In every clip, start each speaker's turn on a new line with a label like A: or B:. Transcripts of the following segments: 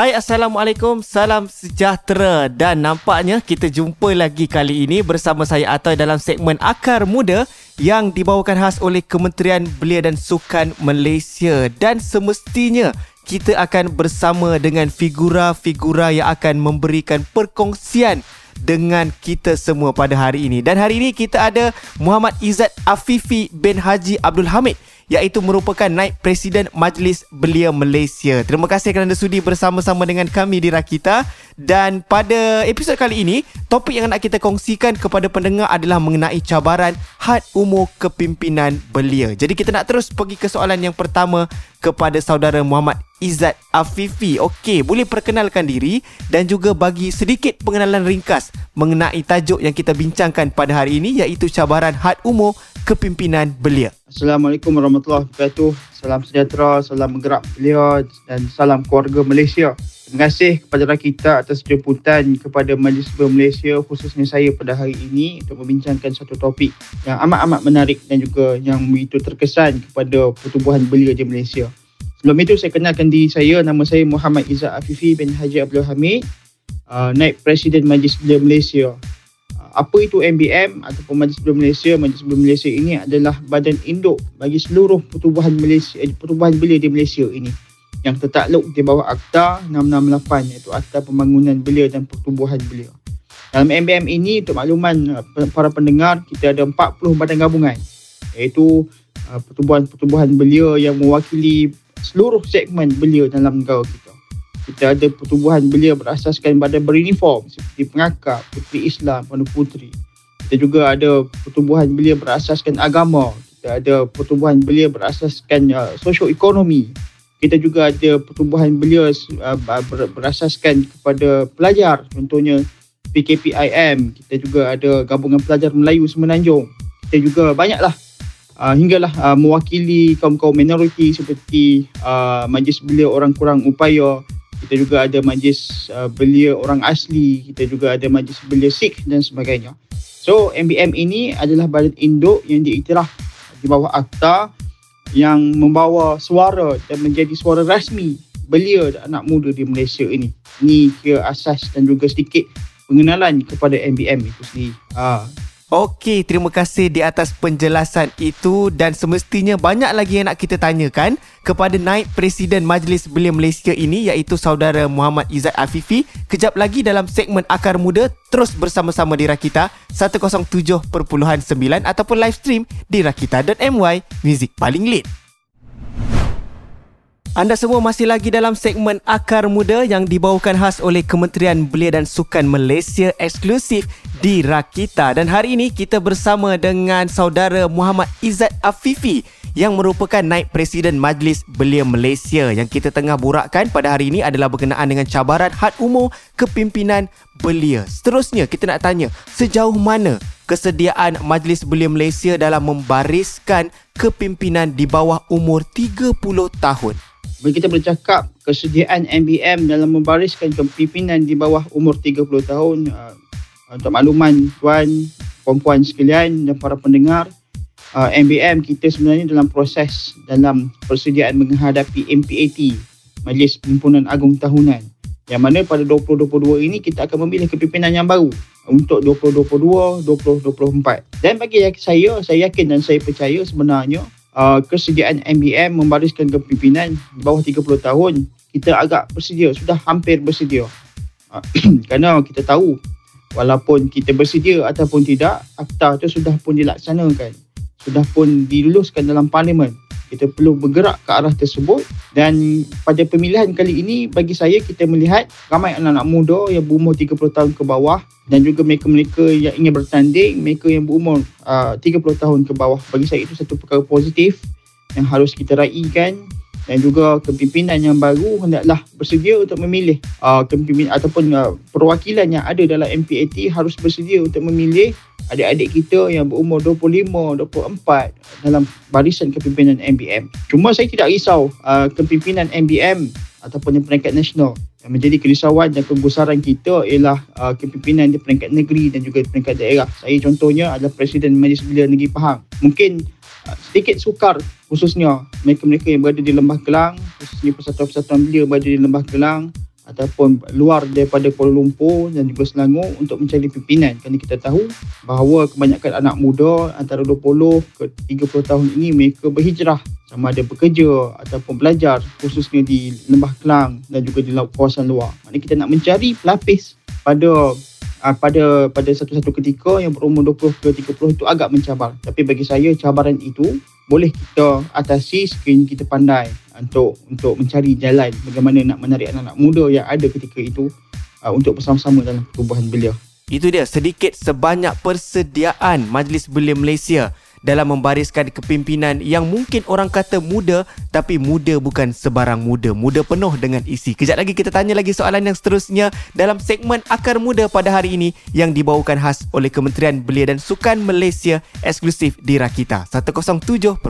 A: Hai Assalamualaikum. Salam sejahtera. Dan nampaknya kita jumpa lagi kali ini Bersama saya Atoy dalam segmen Akar Muda Yang dibawakan khas oleh Kementerian Belia dan Sukan Malaysia. Dan semestinya kita akan bersama dengan figura-figura yang akan memberikan perkongsian dengan kita semua pada hari ini. Dan hari ini kita ada Muhammad Izzat Afifi bin Haji Abdul Hamid iaitu merupakan naib presiden Majlis Belia Malaysia. Terima kasih kerana sudi bersama-sama dengan kami di Rakita dan pada episod kali ini topik yang nak kita kongsikan kepada pendengar adalah mengenai cabaran had umur kepimpinan belia. Jadi kita nak terus pergi ke soalan yang pertama kepada saudara Muhammad Izzat Afifi. Okey, boleh perkenalkan diri dan juga bagi sedikit pengenalan ringkas mengenai tajuk yang kita bincangkan pada hari ini iaitu cabaran had umur kepimpinan belia.
B: Assalamualaikum warahmatullahi wabarakatuh. Salam sejahtera, salam bergerak belia dan salam keluarga Malaysia. Terima kasih kepada Rakita atas jemputan kepada Majlis Malaysia khususnya saya pada hari ini untuk membincangkan satu topik yang amat-amat menarik dan juga yang begitu terkesan kepada pertubuhan belia di Malaysia. Sebelum itu saya kenalkan diri saya, nama saya Muhammad Izzat Afifi bin Haji Abdul Hamid, uh, Naib Presiden Majlis Belia Malaysia apa itu MBM ataupun Majlis Belia Malaysia? Majlis Belia Malaysia ini adalah badan induk bagi seluruh pertubuhan Malaysia eh, pertubuhan belia di Malaysia ini. Yang tertakluk di bawah Akta 668 iaitu Akta Pembangunan Belia dan Pertubuhan Belia. Dalam MBM ini untuk makluman uh, para pendengar kita ada 40 badan gabungan iaitu uh, pertubuhan-pertubuhan belia yang mewakili seluruh segmen belia dalam negara kita kita ada pertubuhan belia berasaskan badan beruniform seperti pengakap, putri Islam, pandu putri. Kita juga ada pertubuhan belia berasaskan agama. Kita ada pertubuhan belia berasaskan uh, sosioekonomi. Kita juga ada pertubuhan belia uh, berasaskan kepada pelajar. Contohnya PKPIM. Kita juga ada gabungan pelajar Melayu Semenanjung. Kita juga banyaklah uh, hinggalah uh, mewakili kaum-kaum minoriti seperti uh, Majlis Belia Orang Kurang Upaya, kita juga ada majlis uh, belia orang asli, kita juga ada majlis belia Sikh dan sebagainya. So MBM ini adalah badan induk yang diiktiraf di bawah akta yang membawa suara dan menjadi suara rasmi belia dan anak muda di Malaysia ini. Ini ke asas dan juga sedikit pengenalan kepada MBM itu sendiri. Ha.
A: Okey, terima kasih di atas penjelasan itu dan semestinya banyak lagi yang nak kita tanyakan kepada naib presiden Majlis Belia Malaysia ini iaitu saudara Muhammad Izzat Afifi. Kejap lagi dalam segmen Akar Muda terus bersama-sama di Rakita 107.9 ataupun live stream di rakita.my Music paling lit. Anda semua masih lagi dalam segmen Akar Muda yang dibawakan khas oleh Kementerian Belia dan Sukan Malaysia eksklusif di Rakita. Dan hari ini kita bersama dengan saudara Muhammad Izzat Afifi yang merupakan naib presiden Majlis Belia Malaysia. Yang kita tengah burakkan pada hari ini adalah berkenaan dengan cabaran had umur kepimpinan belia. Seterusnya kita nak tanya sejauh mana kesediaan Majlis Belia Malaysia dalam membariskan kepimpinan di bawah umur 30 tahun
B: bila kita bercakap kesediaan MBM dalam membariskan kepimpinan di bawah umur 30 tahun uh, untuk makluman tuan, puan-puan sekalian dan para pendengar uh, MBM kita sebenarnya dalam proses dalam persediaan menghadapi MPAT Majlis Pimpinan Agung Tahunan. Yang mana pada 2022 ini kita akan memilih kepimpinan yang baru untuk 2022 2024 dan bagi saya saya yakin dan saya percaya sebenarnya uh, kesediaan MBM membariskan kepimpinan bawah 30 tahun kita agak bersedia. Sudah hampir bersedia. Uh, kerana kita tahu walaupun kita bersedia ataupun tidak akta itu sudah pun dilaksanakan. Sudah pun diluluskan dalam parlimen kita perlu bergerak ke arah tersebut. Dan pada pemilihan kali ini bagi saya kita melihat ramai anak-anak muda yang berumur 30 tahun ke bawah dan juga mereka-mereka yang ingin bertanding mereka yang berumur uh, 30 tahun ke bawah. Bagi saya itu satu perkara positif yang harus kita raikan. Dan juga kepimpinan yang baru hendaklah bersedia untuk memilih uh, kepimpinan ataupun uh, perwakilan yang ada dalam MPAT harus bersedia untuk memilih adik-adik kita yang berumur 25, 24 dalam barisan kepimpinan MBM. Cuma saya tidak risau uh, kepimpinan MBM ataupun yang peringkat nasional yang menjadi kerisauan dan kegusaran kita ialah uh, kepimpinan di peringkat negeri dan juga di peringkat daerah. Saya contohnya adalah Presiden Majlis Belia Negeri Pahang. Mungkin uh, sedikit sukar khususnya mereka-mereka yang berada di Lembah Kelang, khususnya persatuan-persatuan belia berada di Lembah Kelang ataupun luar daripada Kuala Lumpur dan juga Selangor untuk mencari pimpinan kerana kita tahu bahawa kebanyakan anak muda antara 20 ke 30 tahun ini mereka berhijrah sama ada bekerja ataupun belajar khususnya di Lembah Kelang dan juga di kawasan luar. Maknanya kita nak mencari pelapis pada uh, pada pada satu-satu ketika yang berumur 20 ke 30 itu agak mencabar. Tapi bagi saya cabaran itu boleh kita atasi sekiranya kita pandai untuk untuk mencari jalan bagaimana nak menarik anak-anak muda yang ada ketika itu uh, untuk bersama-sama dalam perubahan belia.
A: Itu dia sedikit sebanyak persediaan Majlis Belia Malaysia dalam membariskan kepimpinan yang mungkin orang kata muda tapi muda bukan sebarang muda. Muda penuh dengan isi. Kejap lagi kita tanya lagi soalan yang seterusnya dalam segmen Akar Muda pada hari ini yang dibawakan khas oleh Kementerian Belia dan Sukan Malaysia eksklusif di Rakita. 107.9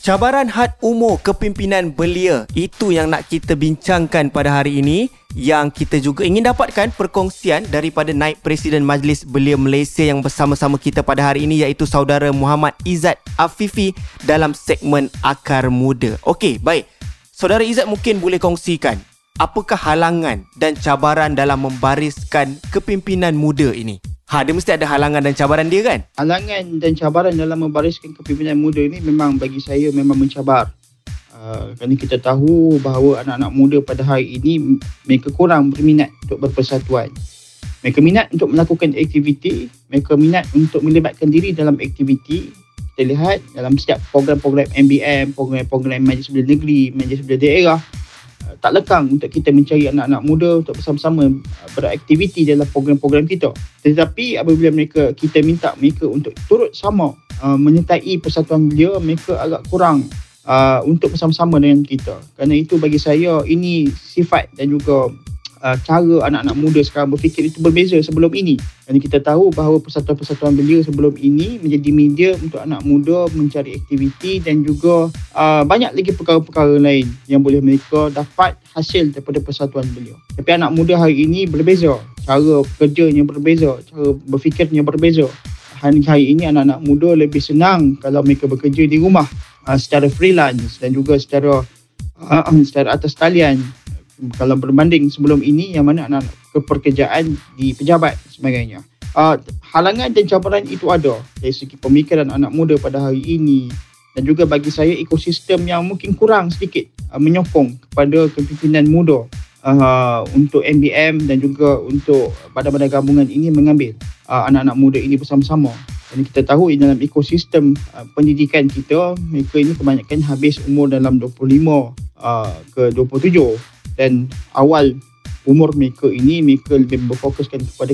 A: Cabaran had umur kepimpinan belia. Itu yang nak kita bincangkan pada hari ini yang kita juga ingin dapatkan perkongsian daripada naib presiden Majlis Belia Malaysia yang bersama-sama kita pada hari ini iaitu saudara Muhammad Izzat Afifi dalam segmen Akar Muda. Okey, baik. Saudara Izzat mungkin boleh kongsikan apakah halangan dan cabaran dalam membariskan kepimpinan muda ini? Ha, dia mesti ada halangan dan cabaran dia kan?
B: Halangan dan cabaran dalam membariskan kepimpinan muda ini memang bagi saya memang mencabar. Uh, kerana kita tahu bahawa anak-anak muda pada hari ini mereka kurang berminat untuk berpersatuan. Mereka minat untuk melakukan aktiviti, mereka minat untuk melibatkan diri dalam aktiviti. Kita lihat dalam setiap program-program MBM, program-program Majlis Belia Negeri, Majlis Belia Daerah, tak lekang untuk kita mencari anak-anak muda untuk bersama-sama uh, beraktiviti dalam program-program kita. Tetapi apabila mereka kita minta mereka untuk turut sama uh, menyertai persatuan belia, mereka agak kurang uh, untuk bersama-sama dengan kita. Kerana itu bagi saya ini sifat dan juga uh, cara anak-anak muda sekarang berfikir itu berbeza sebelum ini. Dan kita tahu bahawa persatuan-persatuan belia sebelum ini menjadi media untuk anak muda mencari aktiviti dan juga uh, banyak lagi perkara-perkara lain yang boleh mereka dapat hasil daripada persatuan belia. Tapi anak muda hari ini berbeza. Cara kerjanya berbeza, cara berfikirnya berbeza. Hari-hari ini anak-anak muda lebih senang kalau mereka bekerja di rumah uh, secara freelance dan juga secara uh, secara atas talian. Kalau berbanding sebelum ini yang mana anak keperkerjaan di pejabat sebagainya. Uh, halangan dan cabaran itu ada dari segi pemikiran anak muda pada hari ini. Dan juga bagi saya ekosistem yang mungkin kurang sedikit uh, menyokong kepada kepimpinan muda uh, untuk MBM dan juga untuk badan-badan gabungan ini mengambil uh, anak-anak muda ini bersama-sama. Dan kita tahu dalam ekosistem uh, pendidikan kita, mereka ini kebanyakan habis umur dalam 25 uh, ke 27 dan awal umur mereka ini mereka lebih berfokuskan kepada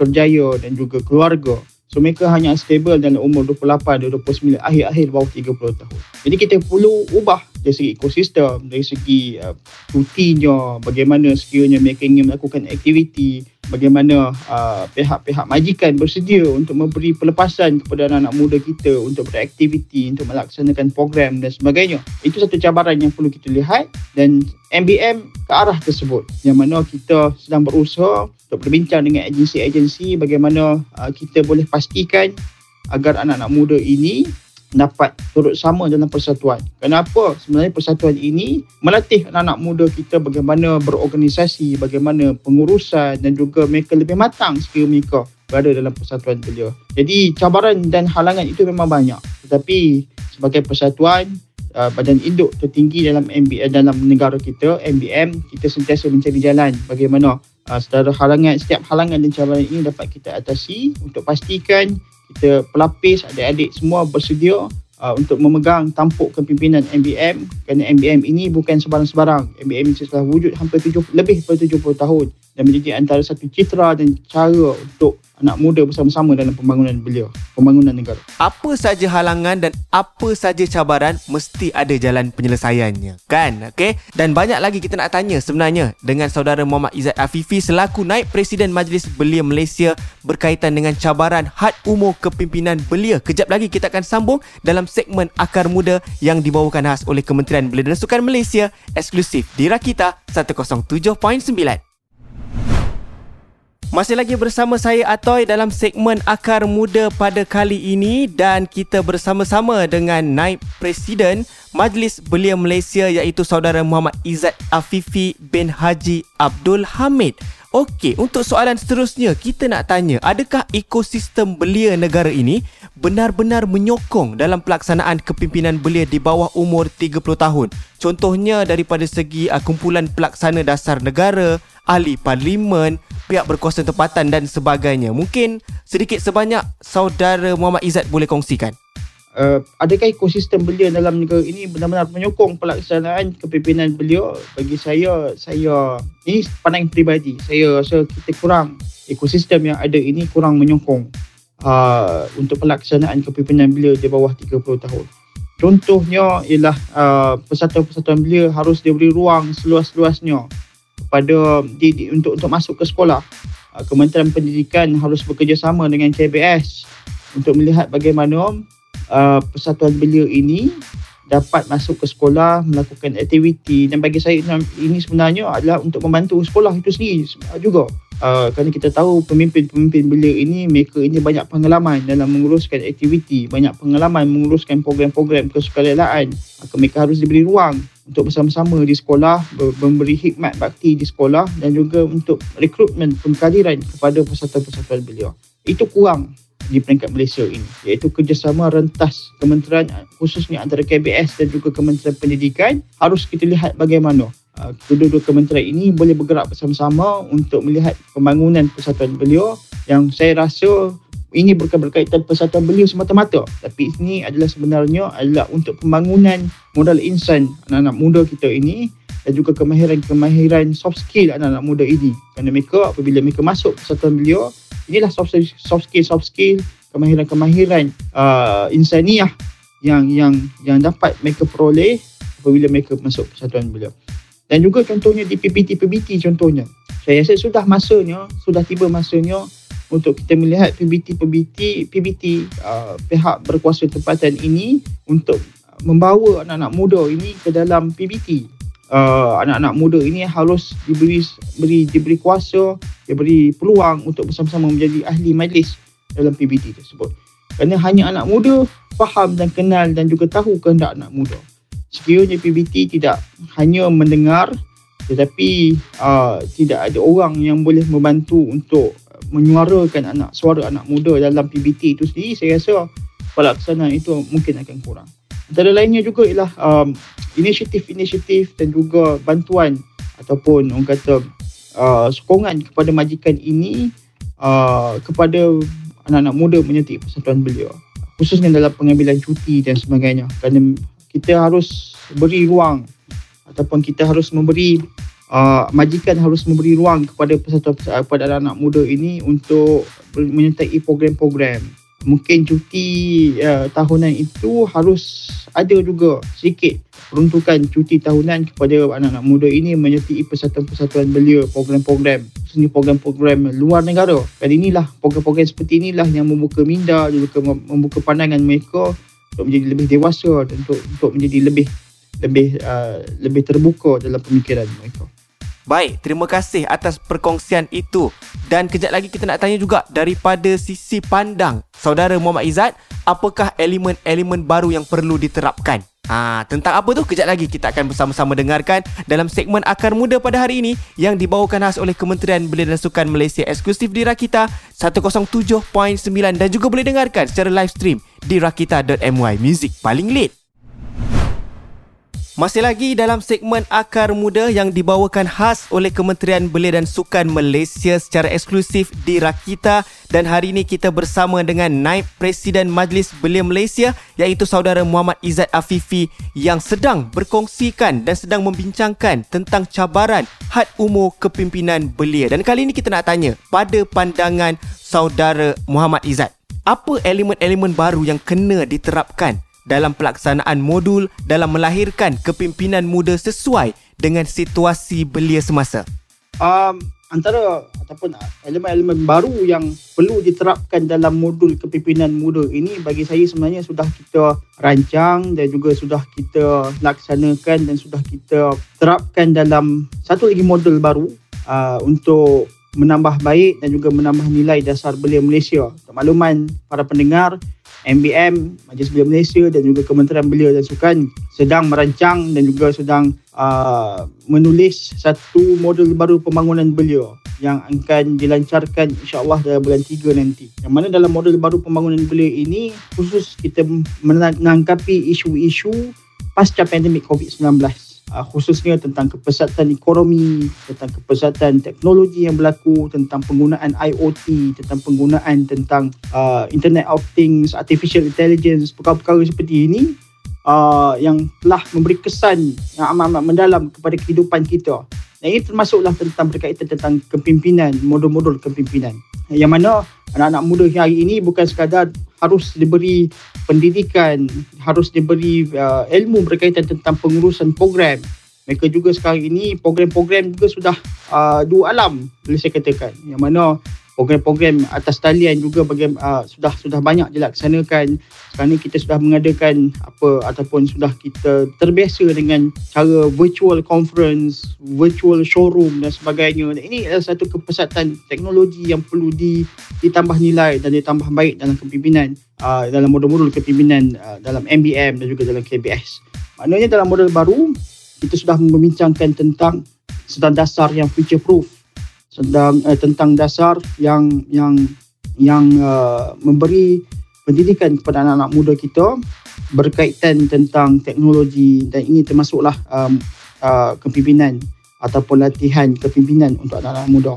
B: kerjaya dan juga keluarga. So mereka hanya stable dalam umur 28 dan 29 akhir-akhir bawah 30 tahun. Jadi kita perlu ubah dari segi ekosistem, dari segi uh, rutinya, bagaimana sekiranya mereka ingin melakukan aktiviti, bagaimana uh, pihak-pihak majikan bersedia untuk memberi pelepasan kepada anak-anak muda kita untuk beraktiviti, untuk melaksanakan program dan sebagainya. Itu satu cabaran yang perlu kita lihat dan MBM ke arah tersebut yang mana kita sedang berusaha untuk berbincang dengan agensi-agensi bagaimana uh, kita boleh pastikan agar anak-anak muda ini dapat turut sama dalam persatuan. Kenapa? Sebenarnya persatuan ini melatih anak-anak muda kita bagaimana berorganisasi, bagaimana pengurusan dan juga mereka lebih matang sekiranya mereka berada dalam persatuan belia. Jadi cabaran dan halangan itu memang banyak. Tetapi sebagai persatuan, uh, badan induk tertinggi dalam MBM dalam negara kita, MBM, kita sentiasa mencari jalan bagaimana uh, secara halangan, setiap halangan dan cabaran ini dapat kita atasi. Untuk pastikan kita pelapis adik-adik semua bersedia uh, untuk memegang tampuk kepimpinan MBM kerana MBM ini bukan sebarang-sebarang. MBM ini telah wujud hampir tujuh, lebih daripada 70 tahun dan menjadi antara satu citra dan cara untuk anak muda bersama-sama dalam pembangunan beliau, pembangunan negara.
A: Apa saja halangan dan apa saja cabaran mesti ada jalan penyelesaiannya, kan? Okey. Dan banyak lagi kita nak tanya sebenarnya dengan saudara Muhammad Izzat Afifi selaku naib presiden Majlis Belia Malaysia berkaitan dengan cabaran had umur kepimpinan belia. Kejap lagi kita akan sambung dalam segmen Akar Muda yang dibawakan khas oleh Kementerian Belia dan Sukan Malaysia eksklusif di Rakita 107.9. Masih lagi bersama saya Atoy dalam segmen Akar Muda pada kali ini dan kita bersama-sama dengan Naib Presiden Majlis Belia Malaysia iaitu saudara Muhammad Izzat Afifi bin Haji Abdul Hamid. Okey, untuk soalan seterusnya kita nak tanya, adakah ekosistem belia negara ini benar-benar menyokong dalam pelaksanaan kepimpinan belia di bawah umur 30 tahun? Contohnya daripada segi uh, kumpulan pelaksana dasar negara, ahli parlimen, pihak berkuasa tempatan dan sebagainya. Mungkin sedikit sebanyak saudara Muhammad Izzat boleh kongsikan.
B: Uh, adakah ekosistem belia dalam negara ini benar-benar menyokong pelaksanaan kepimpinan beliau? Bagi saya saya ini pandangan peribadi. Saya rasa kita kurang ekosistem yang ada ini kurang menyokong uh, untuk pelaksanaan kepimpinan beliau di bawah 30 tahun. Contohnya ialah uh, persatuan-persatuan belia harus diberi ruang seluas-luasnya kepada di, di, untuk untuk masuk ke sekolah. Uh, Kementerian Pendidikan harus bekerjasama dengan KBS untuk melihat bagaimana uh, persatuan belia ini dapat masuk ke sekolah melakukan aktiviti. Dan bagi saya ini sebenarnya adalah untuk membantu sekolah itu sendiri juga. Uh, kerana kita tahu pemimpin-pemimpin belia ini mereka ini banyak pengalaman dalam menguruskan aktiviti banyak pengalaman menguruskan program-program kesukarelaaan maka mereka harus diberi ruang untuk bersama-sama di sekolah memberi hikmat bakti di sekolah dan juga untuk rekrutmen pengkaderan kepada persatuan-persatuan belia itu kurang di peringkat Malaysia ini iaitu kerjasama rentas kementerian khususnya antara KBS dan juga Kementerian Pendidikan harus kita lihat bagaimana. Uh, kedua-dua kementerian ini boleh bergerak bersama-sama untuk melihat pembangunan persatuan beliau yang saya rasa ini bukan berkaitan persatuan beliau semata-mata tapi ini adalah sebenarnya adalah untuk pembangunan modal insan anak-anak muda kita ini dan juga kemahiran-kemahiran soft skill anak-anak muda ini kerana mereka apabila mereka masuk persatuan beliau inilah soft soft skill soft skill kemahiran-kemahiran uh, insaniah yang yang yang dapat mereka peroleh apabila mereka masuk persatuan beliau. Dan juga contohnya di PBT contohnya. Saya rasa sudah masanya, sudah tiba masanya untuk kita melihat PBT PBT PBT uh, pihak berkuasa tempatan ini untuk membawa anak-anak muda ini ke dalam PBT uh, anak-anak muda ini harus diberi beri diberi kuasa, diberi peluang untuk bersama-sama menjadi ahli majlis dalam PBT tersebut. Kerana hanya anak muda faham dan kenal dan juga tahu kehendak anak muda. Sekiranya PBT tidak hanya mendengar tetapi uh, tidak ada orang yang boleh membantu untuk menyuarakan anak suara anak muda dalam PBT itu sendiri saya rasa pelaksanaan itu mungkin akan kurang. Antara lainnya juga ialah um, inisiatif-inisiatif dan juga bantuan ataupun orang kata uh, sokongan kepada majikan ini uh, kepada anak-anak muda menyertai persatuan beliau khususnya dalam pengambilan cuti dan sebagainya kerana kita harus beri ruang ataupun kita harus memberi uh, majikan harus memberi ruang kepada persatuan kepada anak-anak muda ini untuk menyertai program-program mungkin cuti uh, tahunan itu harus ada juga sedikit peruntukan cuti tahunan kepada anak-anak muda ini menyertai persatuan-persatuan belia program-program khususnya program-program luar negara dan inilah program-program seperti inilah yang membuka minda juga membuka pandangan mereka untuk menjadi lebih dewasa dan untuk untuk menjadi lebih lebih uh, lebih terbuka dalam pemikiran mereka.
A: Baik, terima kasih atas perkongsian itu. Dan kejap lagi kita nak tanya juga daripada sisi pandang saudara Muhammad Izzat, apakah elemen-elemen baru yang perlu diterapkan? Ha, tentang apa tu? Kejap lagi kita akan bersama-sama dengarkan dalam segmen Akar Muda pada hari ini yang dibawakan khas oleh Kementerian Belia dan Sukan Malaysia eksklusif di Rakita 107.9 dan juga boleh dengarkan secara live stream di rakita.my music paling lit. Masih lagi dalam segmen Akar Muda yang dibawakan khas oleh Kementerian Belia dan Sukan Malaysia secara eksklusif di Rakita. Dan hari ini kita bersama dengan Naib Presiden Majlis Belia Malaysia iaitu saudara Muhammad Izzat Afifi yang sedang berkongsikan dan sedang membincangkan tentang cabaran had umur kepimpinan belia. Dan kali ini kita nak tanya pada pandangan saudara Muhammad Izzat apa elemen-elemen baru yang kena diterapkan dalam pelaksanaan modul dalam melahirkan kepimpinan muda sesuai dengan situasi belia semasa?
B: Um, antara ataupun elemen-elemen baru yang perlu diterapkan dalam modul kepimpinan muda ini bagi saya sebenarnya sudah kita rancang dan juga sudah kita laksanakan dan sudah kita terapkan dalam satu lagi modul baru uh, untuk menambah baik dan juga menambah nilai dasar belia Malaysia. Untuk makluman para pendengar, MBM, Majlis Belia Malaysia dan juga Kementerian Belia dan Sukan sedang merancang dan juga sedang uh, menulis satu model baru pembangunan belia yang akan dilancarkan insyaAllah dalam bulan 3 nanti. Yang mana dalam model baru pembangunan belia ini khusus kita menangkapi isu-isu pasca pandemik COVID-19 uh, khususnya tentang kepesatan ekonomi, tentang kepesatan teknologi yang berlaku, tentang penggunaan IoT, tentang penggunaan tentang uh, Internet of Things, Artificial Intelligence, perkara-perkara seperti ini uh, yang telah memberi kesan yang amat-amat mendalam kepada kehidupan kita. Dan ini termasuklah tentang berkaitan tentang kepimpinan, modul-modul kepimpinan. Yang mana anak-anak muda hari ini bukan sekadar harus diberi pendidikan, harus diberi uh, ilmu berkaitan tentang pengurusan program. Mereka juga sekarang ini program-program juga sudah uh, dua alam boleh saya katakan. Yang mana program-program atas talian juga bagi, uh, sudah sudah banyak dilaksanakan. Sekarang ni kita sudah mengadakan apa ataupun sudah kita terbiasa dengan cara virtual conference, virtual showroom dan sebagainya. Ini adalah satu kepesatan teknologi yang perlu di, ditambah nilai dan ditambah baik dalam kepimpinan uh, dalam modul-modul kepimpinan uh, dalam MBM dan juga dalam KBS. Maknanya dalam modul baru kita sudah membincangkan tentang sedang dasar yang future proof sedang uh, tentang dasar yang yang yang uh, memberi pendidikan kepada anak-anak muda kita berkaitan tentang teknologi dan ini termasuklah um, uh, kepimpinan ataupun latihan kepimpinan untuk anak-anak muda.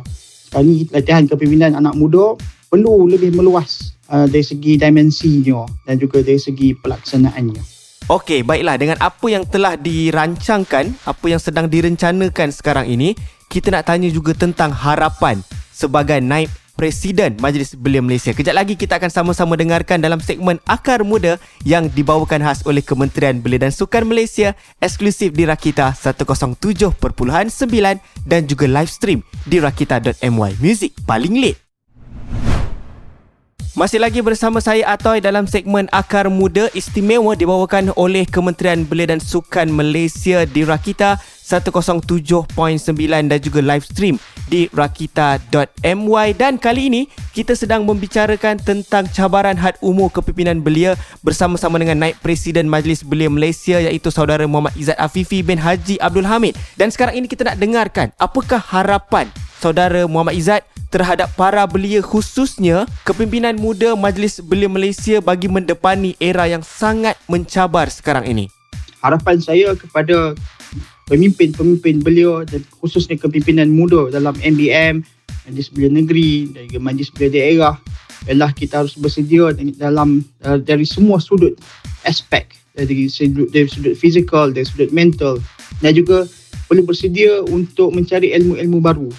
B: Sekarang ini latihan kepimpinan anak muda perlu lebih meluas uh, dari segi dimensinya dan juga dari segi pelaksanaannya.
A: Okey, baiklah dengan apa yang telah dirancangkan, apa yang sedang direncanakan sekarang ini, kita nak tanya juga tentang harapan sebagai naib Presiden Majlis Belia Malaysia. Kejap lagi kita akan sama-sama dengarkan dalam segmen Akar Muda yang dibawakan khas oleh Kementerian Belia dan Sukan Malaysia eksklusif di Rakita 107.9 dan juga live stream di rakita.my. Music paling lit. Masih lagi bersama saya Atoy dalam segmen Akar Muda istimewa dibawakan oleh Kementerian Belia dan Sukan Malaysia di Rakita 107.9 dan juga live stream di rakita.my dan kali ini kita sedang membicarakan tentang cabaran had umur kepimpinan belia bersama-sama dengan Naib Presiden Majlis Belia Malaysia iaitu saudara Muhammad Izzat Afifi bin Haji Abdul Hamid dan sekarang ini kita nak dengarkan apakah harapan saudara Muhammad Izzat terhadap para belia khususnya kepimpinan muda Majlis Belia Malaysia bagi mendepani era yang sangat mencabar sekarang ini?
B: Harapan saya kepada pemimpin-pemimpin belia dan khususnya kepimpinan muda dalam MBM, Majlis Belia Negeri dan juga Majlis Belia Daerah ialah kita harus bersedia dalam uh, dari semua sudut aspek dari sudut, dari sudut fizikal, dari sudut mental dan juga perlu bersedia untuk mencari ilmu-ilmu baru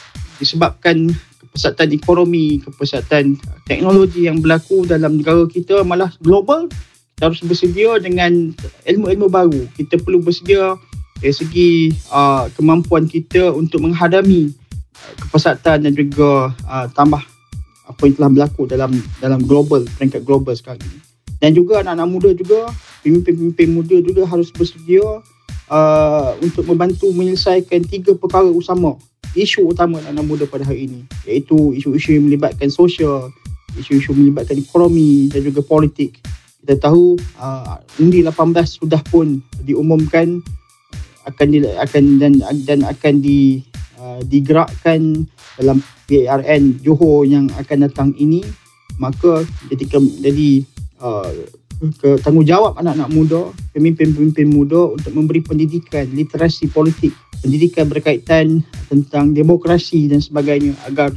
B: disebabkan kepesatan ekonomi, kepesatan teknologi yang berlaku dalam negara kita malah global, kita harus bersedia dengan ilmu-ilmu baru. Kita perlu bersedia dari segi uh, kemampuan kita untuk menghadami uh, kepesatan dan juga uh, tambah apa yang telah berlaku dalam dalam global, peringkat global sekarang ini. Dan juga anak-anak muda juga, pemimpin-pemimpin muda juga harus bersedia uh, untuk membantu menyelesaikan tiga perkara utama isu utama anak muda pada hari ini iaitu isu-isu yang melibatkan sosial, isu-isu melibatkan ekonomi dan juga politik. Kita tahu uh, undi 18 sudah pun diumumkan akan di, akan dan dan akan di uh, digerakkan dalam PRN Johor yang akan datang ini maka ketika jadi uh, ke tanggungjawab anak-anak muda, pemimpin-pemimpin muda untuk memberi pendidikan literasi politik, pendidikan berkaitan tentang demokrasi dan sebagainya agar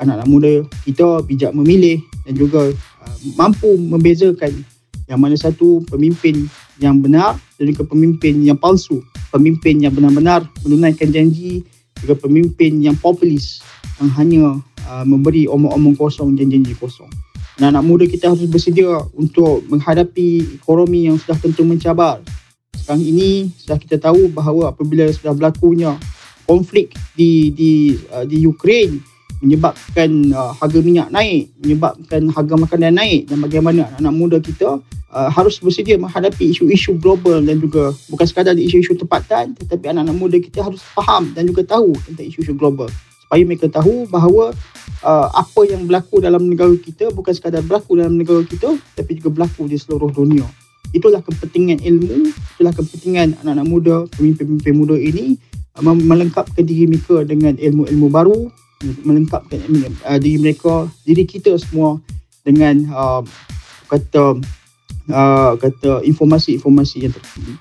B: anak-anak muda kita bijak memilih dan juga uh, mampu membezakan yang mana satu pemimpin yang benar dan juga pemimpin yang palsu, pemimpin yang benar-benar menunaikan janji. Juga pemimpin yang populis yang hanya uh, memberi omong-omong kosong dan janji kosong. Anak-anak muda kita harus bersedia untuk menghadapi ekonomi yang sudah tentu mencabar. Sekarang ini sudah kita tahu bahawa apabila sudah berlakunya konflik di di uh, di Ukraine menyebabkan uh, harga minyak naik, menyebabkan harga makanan naik dan bagaimana anak-anak muda kita uh, harus bersedia menghadapi isu-isu global dan juga bukan sekadar isu-isu tempatan tetapi anak-anak muda kita harus faham dan juga tahu tentang isu-isu global supaya mereka tahu bahawa uh, apa yang berlaku dalam negara kita bukan sekadar berlaku dalam negara kita tapi juga berlaku di seluruh dunia. Itulah kepentingan ilmu, itulah kepentingan anak-anak muda, pemimpin-pemimpin muda ini uh, melengkapkan diri mereka dengan ilmu-ilmu baru, melengkapkan uh, diri mereka, diri kita semua dengan uh, kata uh, kata informasi-informasi yang terkini.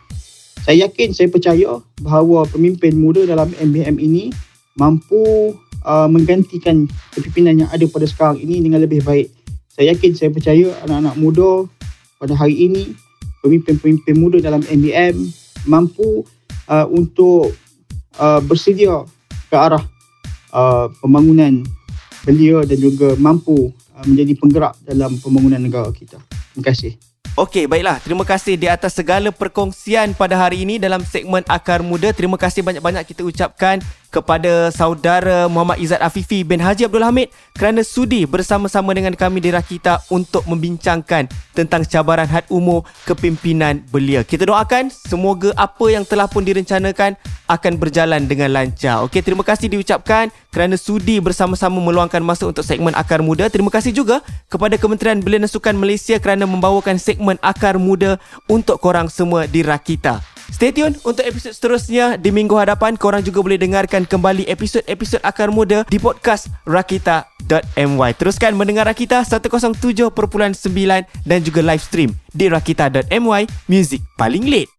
B: Saya yakin, saya percaya bahawa pemimpin muda dalam MBM ini mampu uh, menggantikan kepimpinan yang ada pada sekarang ini dengan lebih baik. Saya yakin, saya percaya anak-anak muda pada hari ini, pemimpin-pemimpin muda dalam MBM mampu uh, untuk uh, bersedia ke arah uh, pembangunan belia dan juga mampu uh, menjadi penggerak dalam pembangunan negara kita. Terima kasih.
A: Okey, baiklah. Terima kasih di atas segala perkongsian pada hari ini dalam segmen Akar Muda. Terima kasih banyak-banyak kita ucapkan kepada saudara Muhammad Izzat Afifi bin Haji Abdul Hamid kerana sudi bersama-sama dengan kami di Rakita untuk membincangkan tentang cabaran had umur kepimpinan belia. Kita doakan semoga apa yang telah pun direncanakan akan berjalan dengan lancar. Okey, terima kasih diucapkan kerana sudi bersama-sama meluangkan masa untuk segmen Akar Muda. Terima kasih juga kepada Kementerian Belia dan Sukan Malaysia kerana membawakan segmen Akar Muda untuk korang semua di Rakita. Stay tune untuk episod seterusnya di minggu hadapan. Korang juga boleh dengarkan kembali episod-episod Akar Muda di podcast Rakita.my. Teruskan mendengar Rakita 107.9 dan juga live stream di Rakita.my. Music paling late.